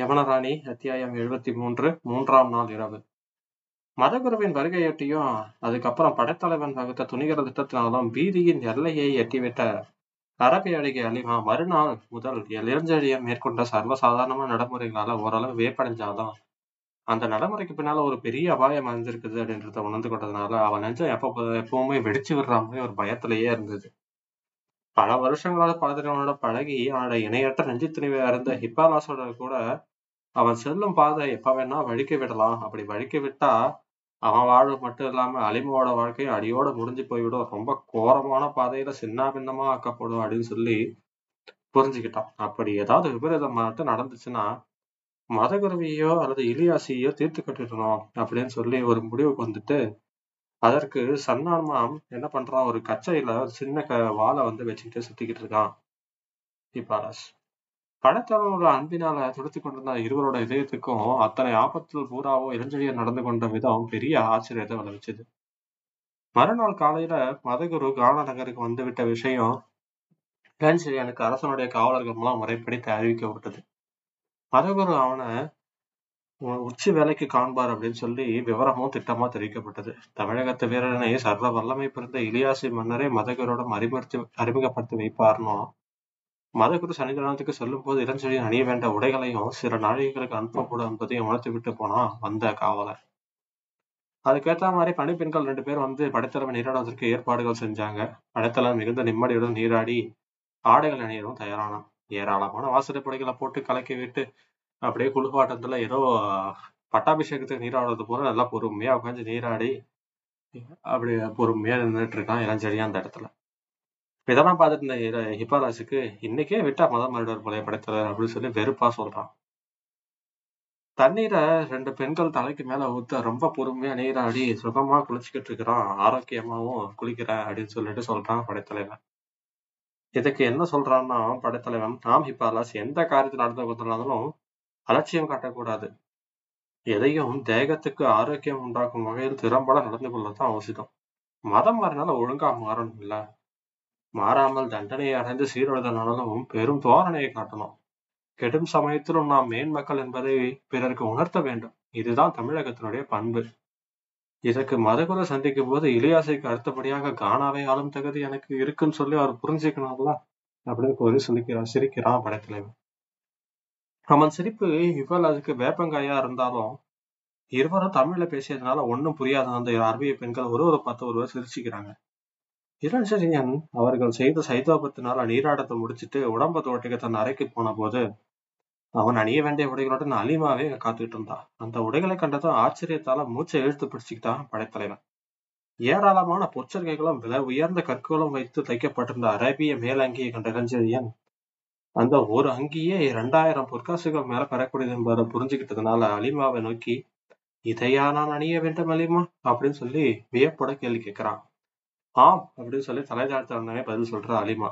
யவனராணி அத்தியாயம் எழுபத்தி மூன்று மூன்றாம் நாள் இரவு. மதகுருவின் வருகையொட்டியும் அதுக்கப்புறம் படைத்தலைவன் வகுத்த துணிகர திட்டத்தினாலும் பீதியின் எல்லையை எட்டிவிட்ட அரபி அழகி அலிமா மறுநாள் முதல் இளஞ்செழியம் மேற்கொண்ட சர்வசாதாரணமான நடைமுறைகளால ஓரளவு வேப்படைஞ்சாலும் அந்த நடைமுறைக்கு பின்னால ஒரு பெரிய அபாயம் அமைஞ்சிருக்குது அப்படின்றத உணர்ந்து கொண்டதுனால அவன் நெஞ்சம் எப்ப எப்பவுமே வெடிச்சு விடுற மாதிரி ஒரு பயத்திலேயே இருந்தது. பல வருஷங்களால பாதிரவனோட பழகி அவனோட இணையற்ற நெஞ்சு துணிவை அறிந்த ஹிப்பாலாசோட கூட அவன் செல்லும் பாதை எப்ப வேணா வழுக்கி விடலாம். அப்படி வழுக்கி விட்டா அவன் வாழ்வு மட்டும் இல்லாம அலிமாவோட வாழ்க்கையும் அடியோட முடிஞ்சு போய்விடும். ரொம்ப கோரமான பாதையில சின்ன பின்னமா ஆக்கப்படும் அப்படின்னு சொல்லி புரிஞ்சுக்கிட்டான். அப்படி ஏதாவது விபரீதம் மட்டும் நடந்துச்சுன்னா மதகுருவியோ அல்லது இலியாசியோ தீர்த்து கட்டிடணும் அப்படின்னு சொல்லி ஒரு முடிவுக்கு வந்துட்டு அதற்கு சன்னான்மாம் என்ன பண்றான்? ஒரு கச்சையில ஒரு சின்ன க வாழை வந்து வச்சுக்கிட்டு சுத்திக்கிட்டு இருக்கான். ஹிப்பாலஸ் படைத்தவனோட அன்பினால துடித்து கொண்டிருந்த இருவரோட இதயத்துக்கும் அத்தனை ஆபத்தில் பூராவும் இளஞ்செழியர் நடந்து கொண்ட விதம் பெரிய ஆச்சரியத்தை விளைவிச்சது மறுநாள் காலையில மதகுரு கான நகருக்கு வந்துவிட்ட விஷயம் இளஞ்செழியனுக்கு அரசனுடைய காவலர்கள் மூலம் முறைப்படி அறிவிக்கப்பட்டது மதகுரு அவனை உச்சி வேலைக்கு காண்பார் அப்படின்னு சொல்லி விவரமும் திட்டமா தெரிவிக்கப்பட்டது. தமிழகத்து வீரனை சர்வ வல்லமை பிறந்த இலியாசி மன்னரை மதகுரோட அறிமுகத்து அறிமுகப்படுத்தி வைப்பார்னோ மதகுரு சன்னிதானத்துக்கு செல்லும் போது இளஞ்செழியன் அணிய வேண்ட உடைகளையும் சில நாழிகைகளுக்கு அனுப்பப்படும் என்பதையும் உணர்த்தி விட்டு போனா வந்த காவலர். அதுக்கேற்ற மாதிரி பணிப்பெண்கள் ரெண்டு பேர் வந்து படைத்தலைமை நீராடுவதற்கு ஏற்பாடுகள் செஞ்சாங்க. படைத்தலைமை மிகுந்த நிம்மதியுடன் நீராடி ஆடைகள் அணியவும் தயாரானான். ஏராளமான வாசலைப்படைகளை போட்டு கலக்கி விட்டு அப்படியே குளிப்பாட்டத்துல ஏதோ பட்டாபிஷேகத்துக்கு நீராடுறது போல நல்லா பொறுமையா உட்காந்து நீராடி அப்படி பொறுமையா நின்றுட்டு இருக்கான் இளஞ்செழியா அந்த இடத்துல. இதெல்லாம் பார்த்துட்டு இருந்த ஹிப்பாலாசுக்கு இன்னைக்கே விட்டா மதம் மருடர் போலைய படைத்தவர் அப்படின்னு சொல்லி வெறுப்பா சொல்றான். தண்ணீரை ரெண்டு பெண்கள் தலைக்கு மேல ஊத்த ரொம்ப பொறுமையா நீராடி சுகமா குளிச்சுக்கிட்டு இருக்கிறான். ஆரோக்கியமாவும் குளிக்கிறேன் அப்படின்னு சொல்லிட்டு சொல்றான் படைத்தலைவன். இதுக்கு என்ன சொல்றான்னா படைத்தலைவன் நாம் ஹிப்பாலாஸ் எந்த காரியத்தில் நடந்து கொண்டிருந்தாலும் அலட்சியம் காட்டக்கூடாது. எதையும் தேகத்துக்கு ஆரோக்கியம் உண்டாக்கும் வகையில் திறம்பட நடந்து கொள்ளத்தான் அவசியம். மதம் மாறினால ஒழுங்கா மாறணும் இல்ல மாறாமல் தண்டனையை அடைந்து சீரழுதனாலும் பெரும் தோரணையை காட்டணும். கெடும் சமயத்திலும் நாம் மேன்மக்கள் என்பதை பிறருக்கு உணர்த்த வேண்டும். இதுதான் தமிழகத்தினுடைய பண்பு. இதற்கு மதகுரை சந்திக்கும் போது இலியாசைக்கு அடுத்தபடியாக கானாவை ஆளும் தகுதி எனக்கு இருக்குன்னு சொல்லி அவர் புரிஞ்சுக்கணும்ல? அப்படின்னு கோரி சொல்லிக்கிறான் சிரிக்கிறான் படைத்தலைவன் அவன் சிரிப்பு இவ்வளவு அதுக்கு வேப்பங்காயா இருந்தாலும் இருவரும் தமிழ்ல பேசியதுனால ஒன்னும் புரியாத அந்த அரபிய பெண்கள் ஒரு ஒரு பத்து ஒருவர் சிரிச்சுக்கிறாங்க. இளஞ்செழியன் அவர்கள் செய்த சைதாபத்தினால நீராட்டத்தை முடிச்சுட்டு உடம்ப தோட்டிக்க தன் அறைக்கு போன போது அவன் அணிய வேண்டிய உடைகளுடன் அலிமாவே காத்துக்கிட்டு இருந்தான் அந்த உடைகளை கண்டதும் ஆச்சரியத்தால மூச்சை இழுத்து பிடிச்சுக்கிட்டான் படைத்தலைவன் ஏராளமான பொச்சரிகைகளும் விலை உயர்ந்த கற்களும் வைத்து தைக்கப்பட்டிருந்த அரேபிய மேலங்கியை கண்ட இளஞ்செழியன் அந்த ஒரு அங்கியே இரண்டாயிரம் பொற்காசுகள் மேல பெறக்கூடியது என்பதை புரிஞ்சுக்கிட்டதுனால அலிமாவை நோக்கி இதையா நான் அணிய வேண்டும் அலிமா அப்படின்னு சொல்லி வியப்போட கேள்வி கேட்கிறான். ஆம் அப்படின்னு சொல்லி தலை தாழ்த்தவனே பதில் சொல்றா அலிமா.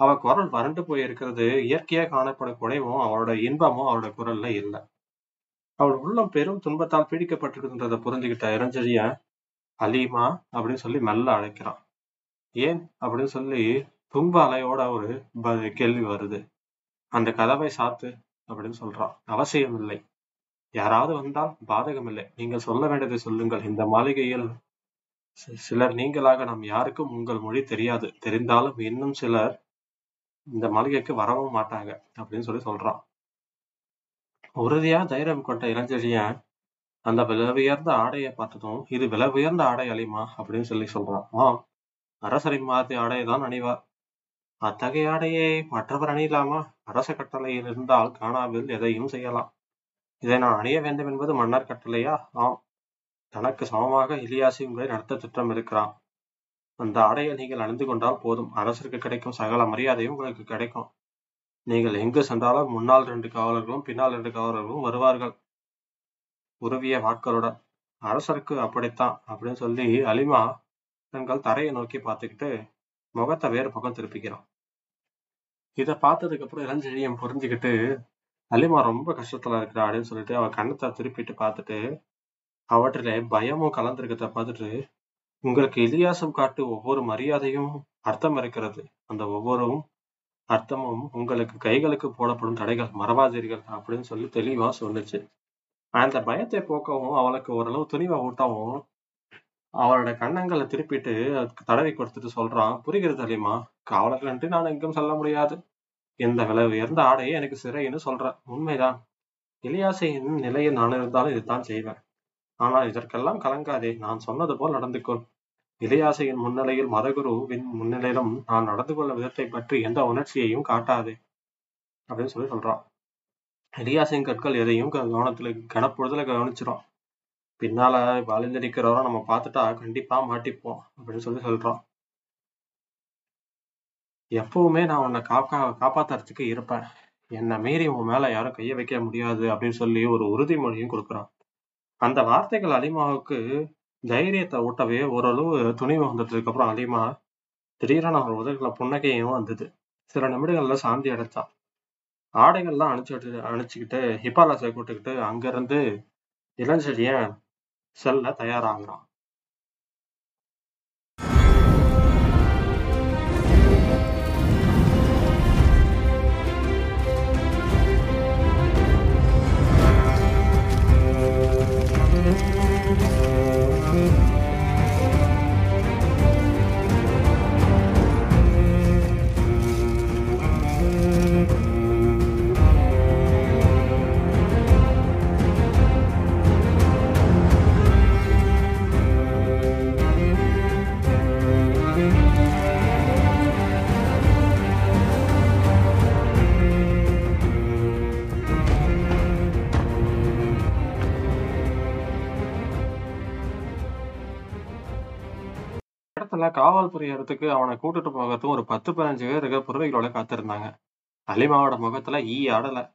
அவ குரல் வறண்டு போயிருக்கிறது இயற்கையா காணப்படும் குறைவும் அவளோட இன்பமும் அவளோட குரல்ல இல்லை. அவள் உள்ளம் பெரும் துன்பத்தால் பீடிக்கப்பட்டிருக்கின்றதை புரிஞ்சுக்கிட்ட இறஞ்செழிய அலிமா அப்படின்னு சொல்லி மெல்ல அழைக்கிறான். ஏன்? அப்படின்னு சொல்லி துன்ப அலையோட ஒரு கேள்வி வருது. அந்த கதவை சாத்து அப்படின்னு சொல்றான். அவசியம் இல்லை யாராவது வந்தால் பாதகம் இல்லை நீங்கள் சொல்ல வேண்டியதை சொல்லுங்கள். இந்த மாளிகையில் சிலர் நீங்களாக நாம் யாருக்கும் உங்கள் மொழி தெரியாது. தெரிந்தாலும் இன்னும் சிலர் இந்த மாளிகைக்கு வரவும் மாட்டாங்க அப்படின்னு சொல்லி சொல்றான். உறுதியா தைரியம் கொண்ட இளஞ்செழியன் அந்த விலை உயர்ந்த ஆடையை பார்த்ததும் இது விலை உயர்ந்த ஆடை அழிமா அப்படின்னு சொல்லி சொல்றான். ஆம் அரசரின் மாதிரி ஆடையை தான் அணிவார். அத்தகைய ஆடையை மற்றவர் அணியலாமா? அரச கட்டளையில் இருந்தால் காணாவில் எதையும் செய்யலாம். இதை நான் அணிய வேண்டும் என்பது மன்னர் கட்டளையா? ஆம் தனக்கு சமமாக இலியாசி உங்களை நடத்த திட்டம் இருக்கிறான் அந்த ஆடையை நீங்கள் அணிந்து கொண்டால் போதும். அரசருக்கு கிடைக்கும் சகல மரியாதையும் உங்களுக்கு கிடைக்கும். நீங்கள் எங்கு சென்றாலும் முன்னால் ரெண்டு காவலர்களும் பின்னால் ரெண்டு காவலர்களும் வருவார்கள். உருவிய வாட்களுடன் அரசருக்கு அப்படித்தான் அப்படின்னு சொல்லி அலிமா தங்கள் தரையை நோக்கி பார்த்துக்கிட்டு முகத்தை வேறு பக்கம் திருப்பிக்கிறான் இதை பார்த்ததுக்கு அப்புறம் இளஞ்செழியம் புரிஞ்சுக்கிட்டு அலிமா ரொம்ப கஷ்டத்துல இருக்கிறா அப்படின்னு சொல்லிட்டு அவ கண்ணத்தை திருப்பிட்டு பார்த்துட்டு அவற்றில பயமும் கலந்திருக்கிறத பார்த்துட்டு உங்களுக்கு இலியாசம் காட்டு ஒவ்வொரு மரியாதையும் அர்த்தம் இருக்கிறது. அந்த ஒவ்வொரும் அர்த்தமும் உங்களுக்கு கைகளுக்கு போடப்படும் தடைகள் மறவாதீர்கள் அப்படின்னு சொல்லி தெளிவா சொல்லுச்சு அந்த பயத்தை போக்கவும் அவளுக்கு ஓரளவு துணிவை ஊட்டவும் அவளோட கன்னங்களை திருப்பிட்டு அதுக்கு தடவி கொடுத்துட்டு சொல்றான் புரிகிறது அலிமா காவலர்கள்ட்டு நான் எங்கும் சொல்ல முடியாது. இந்த விலை உயர்ந்த ஆடையே எனக்கு சிறைன்னு சொல்றேன் உண்மைதான். இலியாசையின் நிலையை நான் இருந்தாலும் இதுதான் செய்வேன். ஆனால் இதற்கெல்லாம் கலங்காதே நான் சொன்னது போல் நடந்துக்கொள். இளையாசையின் முன்னிலையில் மதகுருவின் முன்னிலையிலும் நான் நடந்து கொள்ள விதத்தை பற்றி எந்த உணர்ச்சியையும் காட்டாதே அப்படின்னு சொல்லி சொல்றான். இளையாசையின் கற்கள் எதையும் க- கவனத்துல கனப்பொழுதுல கவனிச்சிரும். பின்னால வளைந்து நம்ம பார்த்துட்டா கண்டிப்பா மாட்டிப்போம் அப்படின்னு சொல்லி சொல்றான். எப்பவுமே நான் உன்னை காப்பா காப்பாத்துறதுக்கு இருப்பேன். என்னை மீறி உன் மேல யாரும் கையை வைக்க முடியாது அப்படின்னு சொல்லி ஒரு உறுதிமொழியும் கொடுக்குறான். அந்த வார்த்தைகள் அலிமாவுக்கு தைரியத்தை ஊட்டவே ஓரளவு துணிவு வந்ததுக்கு அப்புறம் அலிமா திடீரென அவர் உதடுல புன்னகையும் வந்தது. சில நிமிடங்கள்ல சாந்தி அடைச்சான். ஆடைகள்லாம் அணிச்சுட்டு அணிச்சுக்கிட்டு ஹிப்பாலாசை கூட்டுக்கிட்டு அங்கிருந்து இளஞ்செழியன் செல்ல தயாராகிறான். காவல் புரியறதுக்கு அவனை கூட்டிட்டு போகிறதுக்கு ஒரு பத்து பதினஞ்சு பேருக்கு இருக்க புறவைகளோட காத்திருந்தாங்க. அலிமாவோட முகத்துல ஈ ஆடல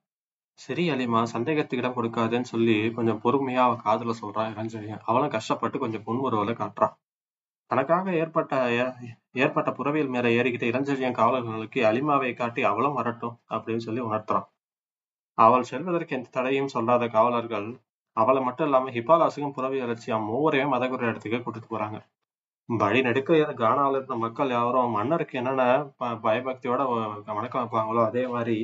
சரி அலிமா சந்தேகத்துக்கு இடம் கொடுக்காதேன்னு சொல்லி கொஞ்சம் பொறுமையா அவன் காதுல சொல்றான் இளஞ்செழியன். அவளும் கஷ்டப்பட்டு கொஞ்சம் புன்முறுவலை காட்டுறான். தனக்காக ஏற்பட்ட ஏ- ஏற்பட்ட புறவியல் மேல ஏறிக்கிட்ட இளஞ்செழியன் காவலர்களுக்கு அலிமாவை காட்டி அவளும் வரட்டும் அப்படின்னு சொல்லி உணர்த்துறான். அவள் செல்வதற்கு எந்த தடையும் சொல்லாத காவலர்கள் அவளை மட்டும் இல்லாம ஹிபாலாசுக்கும் புறவி அலட்சியம் மூவரையும் மதகுரு இடத்துக்கு கூட்டிட்டு போறாங்க. வழி நெடுக்க கானால இருந்த மக்கள் யாரும் மன்னருக்கு என்னென்ன ப- பயபக்தியோட வணக்கம் வைப்பாங்களோ அதே மாதிரி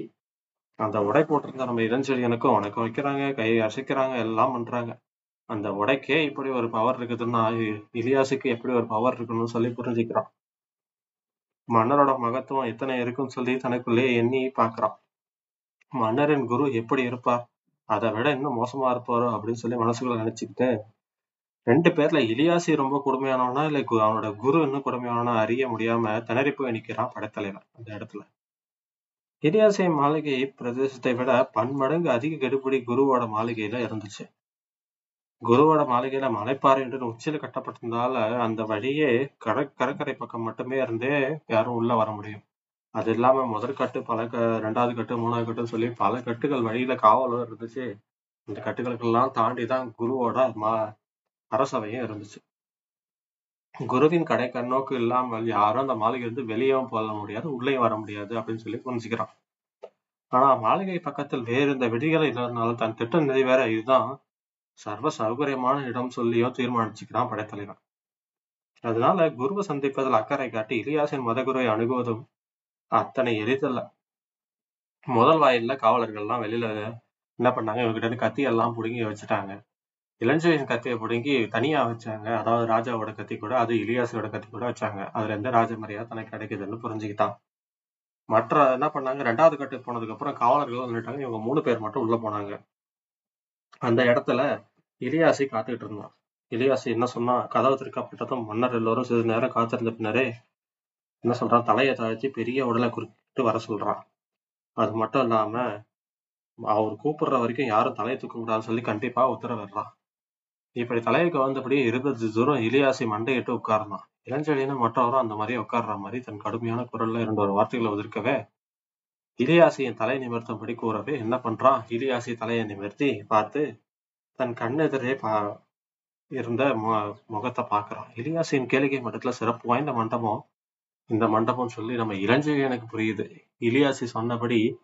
அந்த உடை போட்டிருந்த நம்ம இளஞ்செழியனுக்கும் வணக்கம் வைக்கிறாங்க கை அசைக்கிறாங்க எல்லாம் பண்றாங்க. அந்த உடைக்கே இப்படி ஒரு பவர் இருக்குதுன்னா இலியாசுக்கு எப்படி ஒரு பவர் இருக்குன்னு சொல்லி புரிஞ்சுக்கிறான். மன்னரோட மகத்துவம் எத்தனை இருக்குன்னு சொல்லி தனக்குள்ளேயே எண்ணி பாக்குறான் மன்னரின் குரு எப்படி இருப்பார்? அதை விட இன்னும் மோசமா இருப்பாரோ அப்படின்னு சொல்லி மனசுக்குள்ள நினைச்சுக்கிட்டு ரெண்டு பேர்ல இலியாசி ரொம்ப கொடுமையானவனா இல்லை கு- அவனோட குரு இன்னும் கொடுமையானவனா அறிய முடியாம திணறி போய் நிக்கிறான் படைத்தலைவன் அந்த இடத்துல. இலியாசை மாளிகை பிரதேசத்தை விட பன்மடங்கு அதிக கெடுபிடி குருவோட மாளிகையில இருந்துச்சு. குருவோட மாளிகையில மலைப்பாறை என்று உச்சியில கட்டப்பட்டிருந்தால அந்த வழியே கரை கடற்கரை பக்கம் மட்டுமே இருந்தே யாரும் உள்ள வர முடியும். அது இல்லாம முதல் கட்டு பல க ரெண்டாவது கட்டு மூணாவது கட்டுன்னு சொல்லி பல கட்டுகள் வழியில காவலும் இருந்துச்சு. இந்த கட்டுகளுக்கெல்லாம் தாண்டி தான் குருவோட மா அரசவையும் இருந்துச்சு. குருவின் கடை கண்ணோக்கு இல்லாமல் யாரும் அந்த மாளிகை வெளியேவும் போக முடியாது உள்ளே வர முடியாது அப்படின்னு சொல்லி புரிஞ்சுக்கிறான். ஆனா மாளிகை பக்கத்தில் வேறு இந்த விதிகள் இல்லாதனால தன் திட்டம் நிறைவேற இதுதான். சர்வ சௌகரியமான இடம் சொல்லியும் தீர்மானிச்சுக்கிறான் படைத்தலைவன். அதனால குருவை சந்திப்பதில் அக்கறை காட்டி இலியாசின் மதகுருவை அணுகுவதும் அத்தனை எரிதல்ல முதல் வாயில்ல காவலர்கள்லாம் வெளியில என்ன பண்ணாங்க? இவங்கிட்ட இருந்து கத்தி எல்லாம் புடுங்கி வச்சுட்டாங்க. இளஞ்செழியன் கத்தியை பிடுங்கி தனியா வச்சாங்க. அதாவது ராஜாவோட கத்தி கூட அது இலியாசோட கத்தி கூட வச்சாங்க. அதுல எந்த ராஜ மரியாதை தனக்கு கிடைக்குதுன்னு புரிஞ்சுக்கிட்டான். மற்ற என்ன பண்ணாங்க ரெண்டாவது கட்டுக்கு போனதுக்கு அப்புறம் காவலர்கள் வந்துட்டாங்க. இவங்க மூணு பேர் மட்டும் உள்ள போனாங்க. அந்த இடத்துல இலியாசி காத்துக்கிட்டு இருந்தான். இலியாசி என்ன சொன்னா கதவு திறக்கப்பட்டதும் மன்னர் எல்லோரும் சிறிது நேரம் காத்திருந்த பின்னரே என்ன சொல்றான்? தலையை தாழ்த்தி பெரிய உடலை குறிப்பிட்டு வர சொல்றான். அது மட்டும் இல்லாம அவர் கூப்பிடுற வரைக்கும் யாரும் தலையை தூக்க கூடாதுன்னு சொல்லி கண்டிப்பா உத்தரவிடுறான். இப்படி தலையை கவர்ந்தபடி இருபது தூரம் இலியாசி மண்டையிட்டு உட்கார்ந்தான். இளஞ்செழியனும் மற்றவரும் அந்த மாதிரி உட்கார்ற மாதிரி தன் கடுமையான குரல்ல இரண்டு ஒரு வார்த்தைகளை ஒதுக்கவே இலியாசியின் தலை நிமிர்த்தபடி கூறவே என்ன பண்றான் இலியாசி தலையை நிமிர்த்தி பார்த்து தன் கண்ணெதிரே பா இருந்த மு- முகத்தை பார்க்கறான். இலியாசியின் கேளிக்கை மட்டத்துல சிறப்பு வாய்ந்த மண்டபம் இந்த மண்டபம் சொல்லி நம்ம இளஞ்செழியனுக்கு புரியுது. இலியாசி சொன்னபடி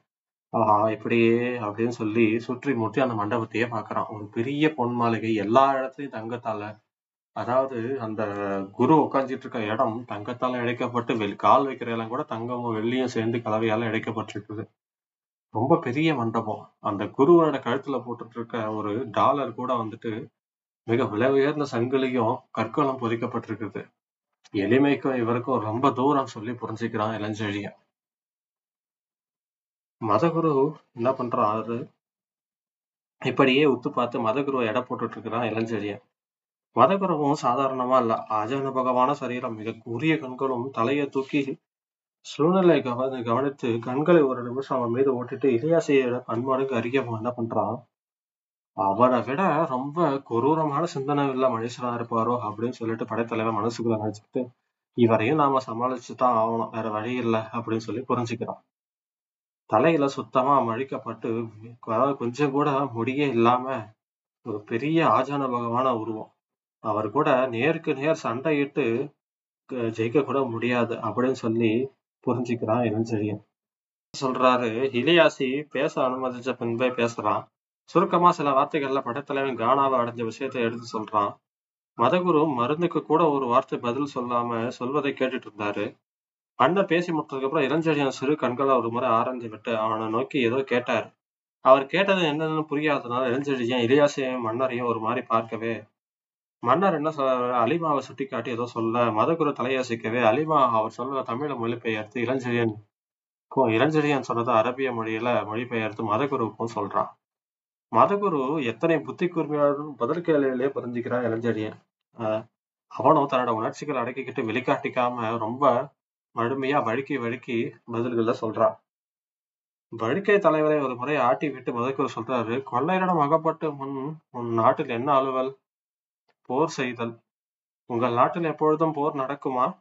ஆஹா இப்படியே அப்படின்னு சொல்லி சுற்றி முற்றி அந்த மண்டபத்தையே பார்க்கறான். ஒரு பெரிய பொன் மாளிகை எல்லா இடத்துலயும் தங்கத்தால. அதாவது அந்த குரு உட்காந்துட்டு இருக்க இடம் தங்கத்தால இழைக்கப்பட்டு வெள் கால் வைக்கிற இடம் கூட தங்கமும் வெள்ளியும் சேர்ந்து கலவையால இழைக்கப்பட்டிருக்குது ரொம்ப பெரிய மண்டபம். அந்த குருவோட கழுத்துல போட்டுட்டு இருக்க ஒரு டாலர் கூட வந்துட்டு மிக விலை உயர்ந்த சங்கிலியும் கற்களும் பொதிக்கப்பட்டிருக்குது எளிமைக்கும் இவருக்கும் ரொம்ப தூரம் சொல்லி புரிஞ்சுக்கிறான் இளஞ்செழியன். மதகுரு என்ன பண்றாரு? இப்படியே உத்து பார்த்து மதகுருவை எடை போட்டுட்டு இருக்கிறான் இளஞ்செழியன். மதகுருவும் சாதாரணமா இல்ல. அஜானுபகமான சரீரம். மிக கூறிய கண்களும் தலையை தூக்கி சூழ்நிலை கவனி கவனித்து கண்களை ஒரு நிமிஷம் அவன் மீது ஓட்டிட்டு இளையாசையோட பன்மடங்கு அறியவன் என்ன பண்றான்? அவரை விட ரொம்ப கொரூரமான சிந்தனை உள்ள மனுஷனா இருப்பாரோ அப்படின்னு சொல்லிட்டு படைத்தலைவன் மனசுக்குள்ள நினைச்சுட்டு இவரையும் நாம சமாளிச்சுதான் ஆகணும். வேற வழி இல்லை அப்படின்னு சொல்லி புரிஞ்சுக்கிறான். தலையில சுத்தமா மழிக்கப்பட்டு அதாவது கொஞ்சம் கூட முடியே இல்லாம ஒரு பெரிய ஆஜானுபகமான உருவம். அவர் கூட நேருக்கு நேர் சண்டையிட்டு ஜெயிக்க கூட முடியாது அப்படின்னு சொல்லி புரிஞ்சுக்கிறான் இளஞ்செழியன். சொல்றாரு இலியாசி பேச அனுமதிச்ச பின்பே பேசுறான். சுருக்கமா சில வார்த்தைகள்ல படைத்தலைவன் கானாவை அடைஞ்ச விஷயத்தை எடுத்து சொல்றான். மதகுரு மருந்துக்கு கூட ஒரு வார்த்தை பதில் சொல்லாம சொல்வதை கேட்டுட்டு இருந்தாரு. அண்ணன் பேசி முடிச்சதுக்கு அப்புறம் இளஞ்செழியன் சிறு கண்களை ஒரு முறை ஆரஞ்சு விட்டு அவனை நோக்கி ஏதோ கேட்டாரு. அவர் கேட்டது என்னன்னு புரியாததுனால இளஞ்செழியன் இளையாசையும் மன்னரையும் ஒரு மாதிரி பார்க்கவே மன்னர் என்ன சொல்றாரு? அலிமாவை சுட்டி காட்டி ஏதோ சொல்ல மதகுரு தலையசிக்கவே அலிமா அவர் சொல்ற தமிழ மொழிபெயர்த்து இளஞ்செழியன் இளஞ்செழியன் சொன்னதை அரபிய மொழியில மொழிபெயர்த்து மதகுருவுக்கும் சொல்றான் மதகுரு எத்தனை புத்தி கூர்மையாலும் பதில் கேள்வியிலே புரிஞ்சுக்கிறான் இளஞ்செழியன். அவனும் தன்னோட உணர்ச்சிகளை அடக்கிக்கிட்டு வெளிக்காட்டிக்காம ரொம்ப மழுமையா வழுக்கி வழுக்கி பதில்களை சொல்றான் வழுக்கை தலைவரை ஒரு முறை ஆட்டி விட்டு முதற்கூர் சொல்றாரு கொள்ளையரிடம் அகப்பட்டு முன் உன் நாட்டில் என்ன அலுவல்? போர் செய்தல். உங்கள் நாட்டில் எப்பொழுதும் போர் நடக்குமா?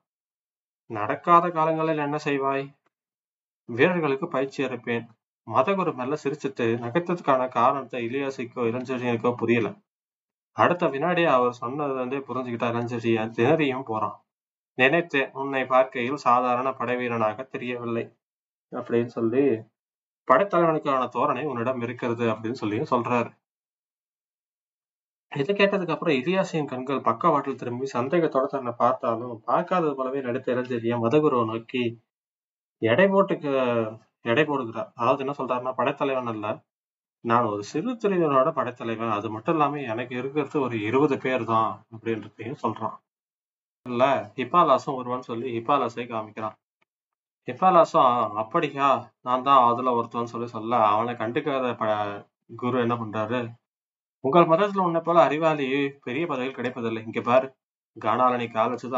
நடக்காத காலங்களில் என்ன செய்வாய்? வீரர்களுக்கு பயிற்சி அளிப்பேன். மதகுரு மெல்ல சிரிச்சிட்டு நகைத்ததுக்கான காரணத்தை இலியாசிக்கோ இளஞ்செழியனுக்கோ புரியல. அடுத்த வினாடி அவர் சொன்னது வந்து புரிஞ்சுக்கிட்டா இளஞ்செழியன். திணறியும் போறான். நினைத்தேன் உன்னை பார்க்கையில் சாதாரண படைவீரனாக தெரியவில்லை அப்படின்னு சொல்லி படைத்தலைவனுக்கான தோரணை உன்னிடம் இருக்கிறது அப்படின்னு சொல்லி சொல்றாரு. இதை கேட்டதுக்கு அப்புறம் இலியாசின் கண்கள் பக்கவாட்டில் திரும்பி சந்தேகத்தோட தன்னை பார்த்தாலும் பார்க்காதது போலவே நடித்த இளஞ்செழியன் மதகுருவை நோக்கி எடை போட்டுக்கு எடை போடுகிறார். அதாவது என்ன சொல்றாருன்னா படைத்தலைவன் அல்ல. நான் ஒரு சிறு துறையினரோட படைத்தலைவன். அது மட்டும் இல்லாம எனக்கு இருக்கிறது ஒரு இருபது பேர் தான் அப்படின்றதையும் சொல்றான். இல்ல ஹிப்பாலாசம் ஒருவன் சொல்லி ஹிபாலாசை காமிக்கிறான். ஹிப்பாலாசம் அப்படியா நான் தான் அதுல ஒருத்தவன் சொல்லி சொல்ல அவனை கண்டுக்காத ப குரு என்ன பண்றாரு? உங்கள் மதத்துல உன்னை போல அறிவாளி பெரிய பதவிகள் கிடைப்பதில்லை. இங்க பாரு கானால நீ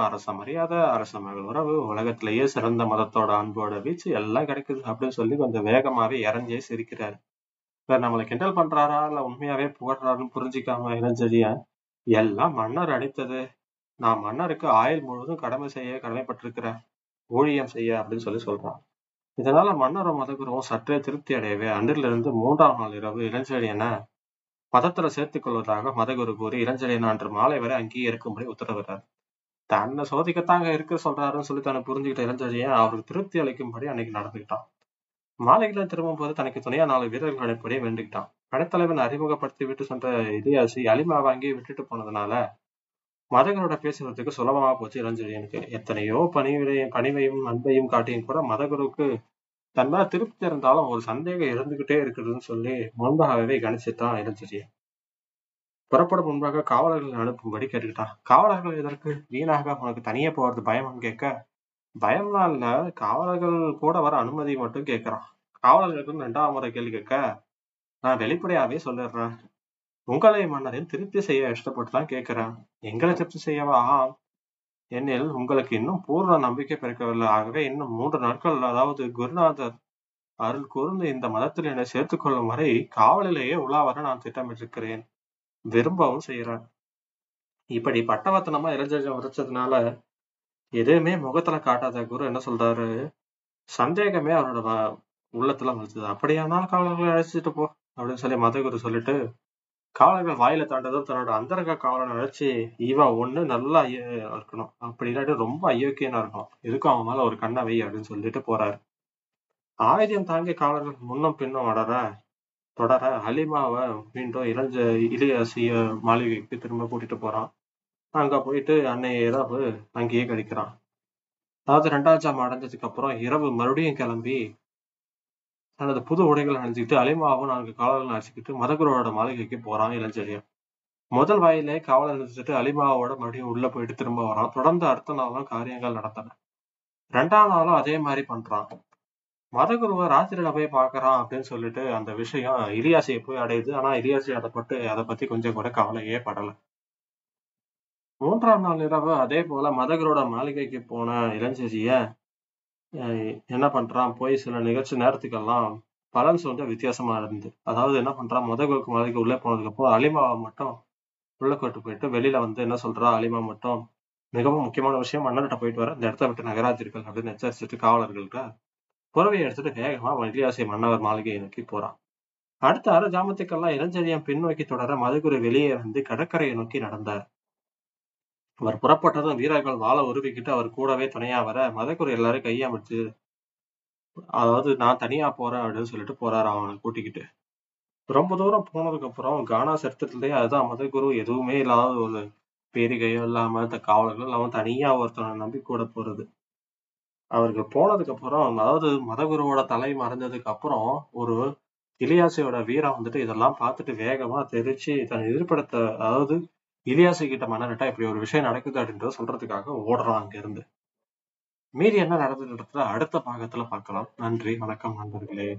அரச மரியாதை அரச மகள் உறவு உலகத்திலேயே சிறந்த மதத்தோட அன்போட வீச்சு எல்லாம் கிடைக்குது அப்படின்னு சொல்லி கொஞ்சம் வேகமாவே இறஞ்சே சிரிக்கிறாரு. இப்ப நம்மளை கிண்டல் பண்றாரா இல்ல உண்மையாவே புகழ்றாருன்னு புரிஞ்சுக்காம இளஞ்செழியன்? எல்லாம் மன்னர் அடித்தது. நான் மன்னருக்கு ஆயுள் முழுவதும் கடமை செய்ய கடமைப்பட்டிருக்கிறேன் ஊழியம் செய்ய அப்படின்னு சொல்லி சொல்றான். இதனால மன்னரும் மதகுருவும் சற்றே திருப்தி அடையவே அன்றிலிருந்து மூன்றாம் நாள் இரவு இளஞ்செழியனை மதத்துல சேர்த்துக் கொள்வதாக மதகுரு கூறி இளஞ்செழியன் அன்று மாலை வரை அங்கேயே இருக்கும்படி உத்தரவிட்டார் தன்னை சோதிக்கத்தாங்க இருக்க சொல்றாருன்னு சொல்லி தன்னை புரிஞ்சுக்கிட்ட இளஞ்செழியன் அவருக்கு திருப்தி அளிக்கும்படி அன்னைக்கு நடந்துக்கிட்டான். மாலைகளை திரும்பும் போது தனக்கு துணையா நாலு வீரர்கள் அனுப்படியே வேண்டுகிட்டான் படைத்தலைவன் அறிமுகப்படுத்தி விட்டு சென்ற இதியாசி அலிமா வாங்கி விட்டுட்டு போனதுனால மதகரோட பேசுறதுக்கு சுலபமா போச்சு இளஞ்செழியனுக்கு. எத்தனையோ பணிவிடையும் பணிவையும் அன்பையும் காட்டியும் கூட மதகுருக்கு தன் மேல திருப்தி இருந்தாலும் ஒரு சந்தேகம் இருந்துகிட்டே இருக்குதுன்னு சொல்லி முன்பாகவே கணிச்சுட்டான் இளஞ்செழியன். புறப்படும் முன்பாக காவலர்களை அனுப்பும்படி கேட்டுக்கிட்டான். காவலர்கள் இதற்கு வீணாக உனக்கு தனியே போறது பயம்னு கேட்க பயம்லாம் இல்ல. காவலர்கள் கூட வர அனுமதி மட்டும் கேட்கறான். காவலர்களுக்கு ரெண்டாவது முறை கேள்வி கேட்க நான் வெளிப்படையாவே சொல்லிடுறேன். உங்களை மன்னரின் திருப்தி செய்ய இஷ்டப்பட்டு தான் கேட்கிறேன். எங்களை திருப்தி செய்யவா? ஆம். என்னில் உங்களுக்கு இன்னும் பூர்ண நம்பிக்கை பிறக்கவில்லை. ஆகவே இன்னும் மூன்று நாட்கள் அதாவது குருநாதர் அருள் கூர்ந்து இந்த மதத்தில் என்னை சேர்த்துக் கொள்ளும் வரை காவலிலேயே உலாவர நான் திட்டமிட்டிருக்கிறேன். விரும்பவும் செய்யறேன் இப்படி பட்டவத்தனமா இளைஞர்கள் உரைச்சதுனால எதுவுமே முகத்துல காட்டாத குரு என்ன சொல்றாரு? சந்தேகமே அவரோட வ- உள்ளத்துல வந்துச்சு அப்படியானால் காவலர்களை அழைச்சிட்டு போ அப்படின்னு சொல்லி மதகுரு சொல்லிட்டு காவலர்கள் வாயில தாண்டதும் தன்னோட அந்தரங்க காவலனை நினைச்சு ஈவா ஒண்ணு நல்லா இருக்கணும். அப்படி இல்லாட்டி ரொம்ப அயோக்கியனா இருக்கணும். எதுக்கும் அவன் மேல ஒரு கண்ணை வை அப்படின்னு சொல்லிட்டு போறாரு. ஆயுதம் தாங்கி காவலர்கள் முன்னும் பின்னும் வளர தொடர ஹலிமாவை மீண்டும் இளஞ்ச இளையசிய மாளிகைக்கு திரும்ப கூட்டிட்டு போறான். அங்க போயிட்டு அன்னைய இரவு அங்கேயே கழிக்கிறான். அதாவது ரெண்டாவது ஜாம் அடைஞ்சதுக்கு அப்புறம் இரவு மறுபடியும் கிளம்பி தனது புது உடைகளை அணிஞ்சுக்கிட்டு அலிமாவும் நான்கு காவலர்கள் அழைச்சிக்கிட்டு மதகுருவோட மாளிகைக்கு போறான் இளஞ்செழியன். முதல் வாயிலே காவலர் நிறுத்திட்டு அலிமாவோட மறுபடியும் உள்ள போயிட்டு திரும்ப வரான். தொடர்ந்து அடுத்த நாளும் காரியங்கள் நடந்தன. ரெண்டாம் நாளும் அதே மாதிரி பண்றான். மதகுருவை ராத்திரியில போய் பாக்குறான் அப்படின்னு சொல்லிட்டு அந்த விஷயம் இலியாசியை போய் அடையுது. ஆனா இலியாசி அதை பட்டு அதை பத்தி கொஞ்சம் கூட கவலையே படல. மூன்றாம் நாள் இரவு அதே போல மதகுரோட மாளிகைக்கு போன இளஞ்செழிய என்ன பண்றான்? போய் சில நிகழ்ச்சி நேரத்துக்கெல்லாம் பலன் வந்து வித்தியாசமா இருந்து அதாவது என்ன பண்றான்? மதகுருக்கு மலைக்கு உள்ளே போனதுக்கு அப்புறம் அலிமாவை மட்டும் உள்ள கூட்டு போயிட்டு வெளியில வந்து என்ன சொல்றா? அலிமா மட்டும் மிகவும் முக்கியமான விஷயம் மன்னர்கிட்ட போயிட்டு வர இந்த இடத்த விட்டு நகராதீர்கள் அப்படின்னு எச்சரிச்சுட்டு காவலர்கள்ட்ட புறவையை எடுத்துட்டு வேகமா இலியாசி மன்னவர் மாளிகையை நோக்கி போறான். அடுத்த அரை ஜாமத்துக்கெல்லாம் இளஞ்செழியம் பின்னோக்கி தொடர மதுகுரு வெளியே வந்து கடற்கரையை நோக்கி நடந்தார். அவர் புறப்பட்டதும் வீரர்கள் வாழ உருவிக்கிட்டு அவர் கூடவே துணையா வர மதகுரு எல்லாரும் கையமைச்சு அதாவது நான் தனியா போறேன் அப்படின்னு சொல்லிட்டு போறாரு அவனை கூட்டிக்கிட்டு. ரொம்ப தூரம் போனதுக்கு அப்புறம் கானா சரித்திரத்திலேயே அதுதான் மதகுரு எதுவுமே இல்லாத ஒரு பேரிகையோ இல்லாம இந்த காவலர்கள் இல்லாம தனியா ஒருத்தனை நம்பி கூட போறது. அவர்கள் போனதுக்கு அப்புறம் அதாவது மதகுருவோட தலை மறைஞ்சதுக்கு அப்புறம் ஒரு இளையாசையோட வீரம் வந்துட்டு இதெல்லாம் பார்த்துட்டு வேகமா தெரிச்சு தன் எதிர்படுத்த அதாவது இலியாசு கிட்ட மன்னர்கிட்ட இப்படி ஒரு விஷயம் நடக்குது அப்படின்றத சொல்றதுக்காக ஓடுறான் அங்க இருந்து மீறி என்ன நடந்ததுன்றத அடுத்த பாகத்துல பார்க்கலாம். நன்றி வணக்கம் நண்பர்களே.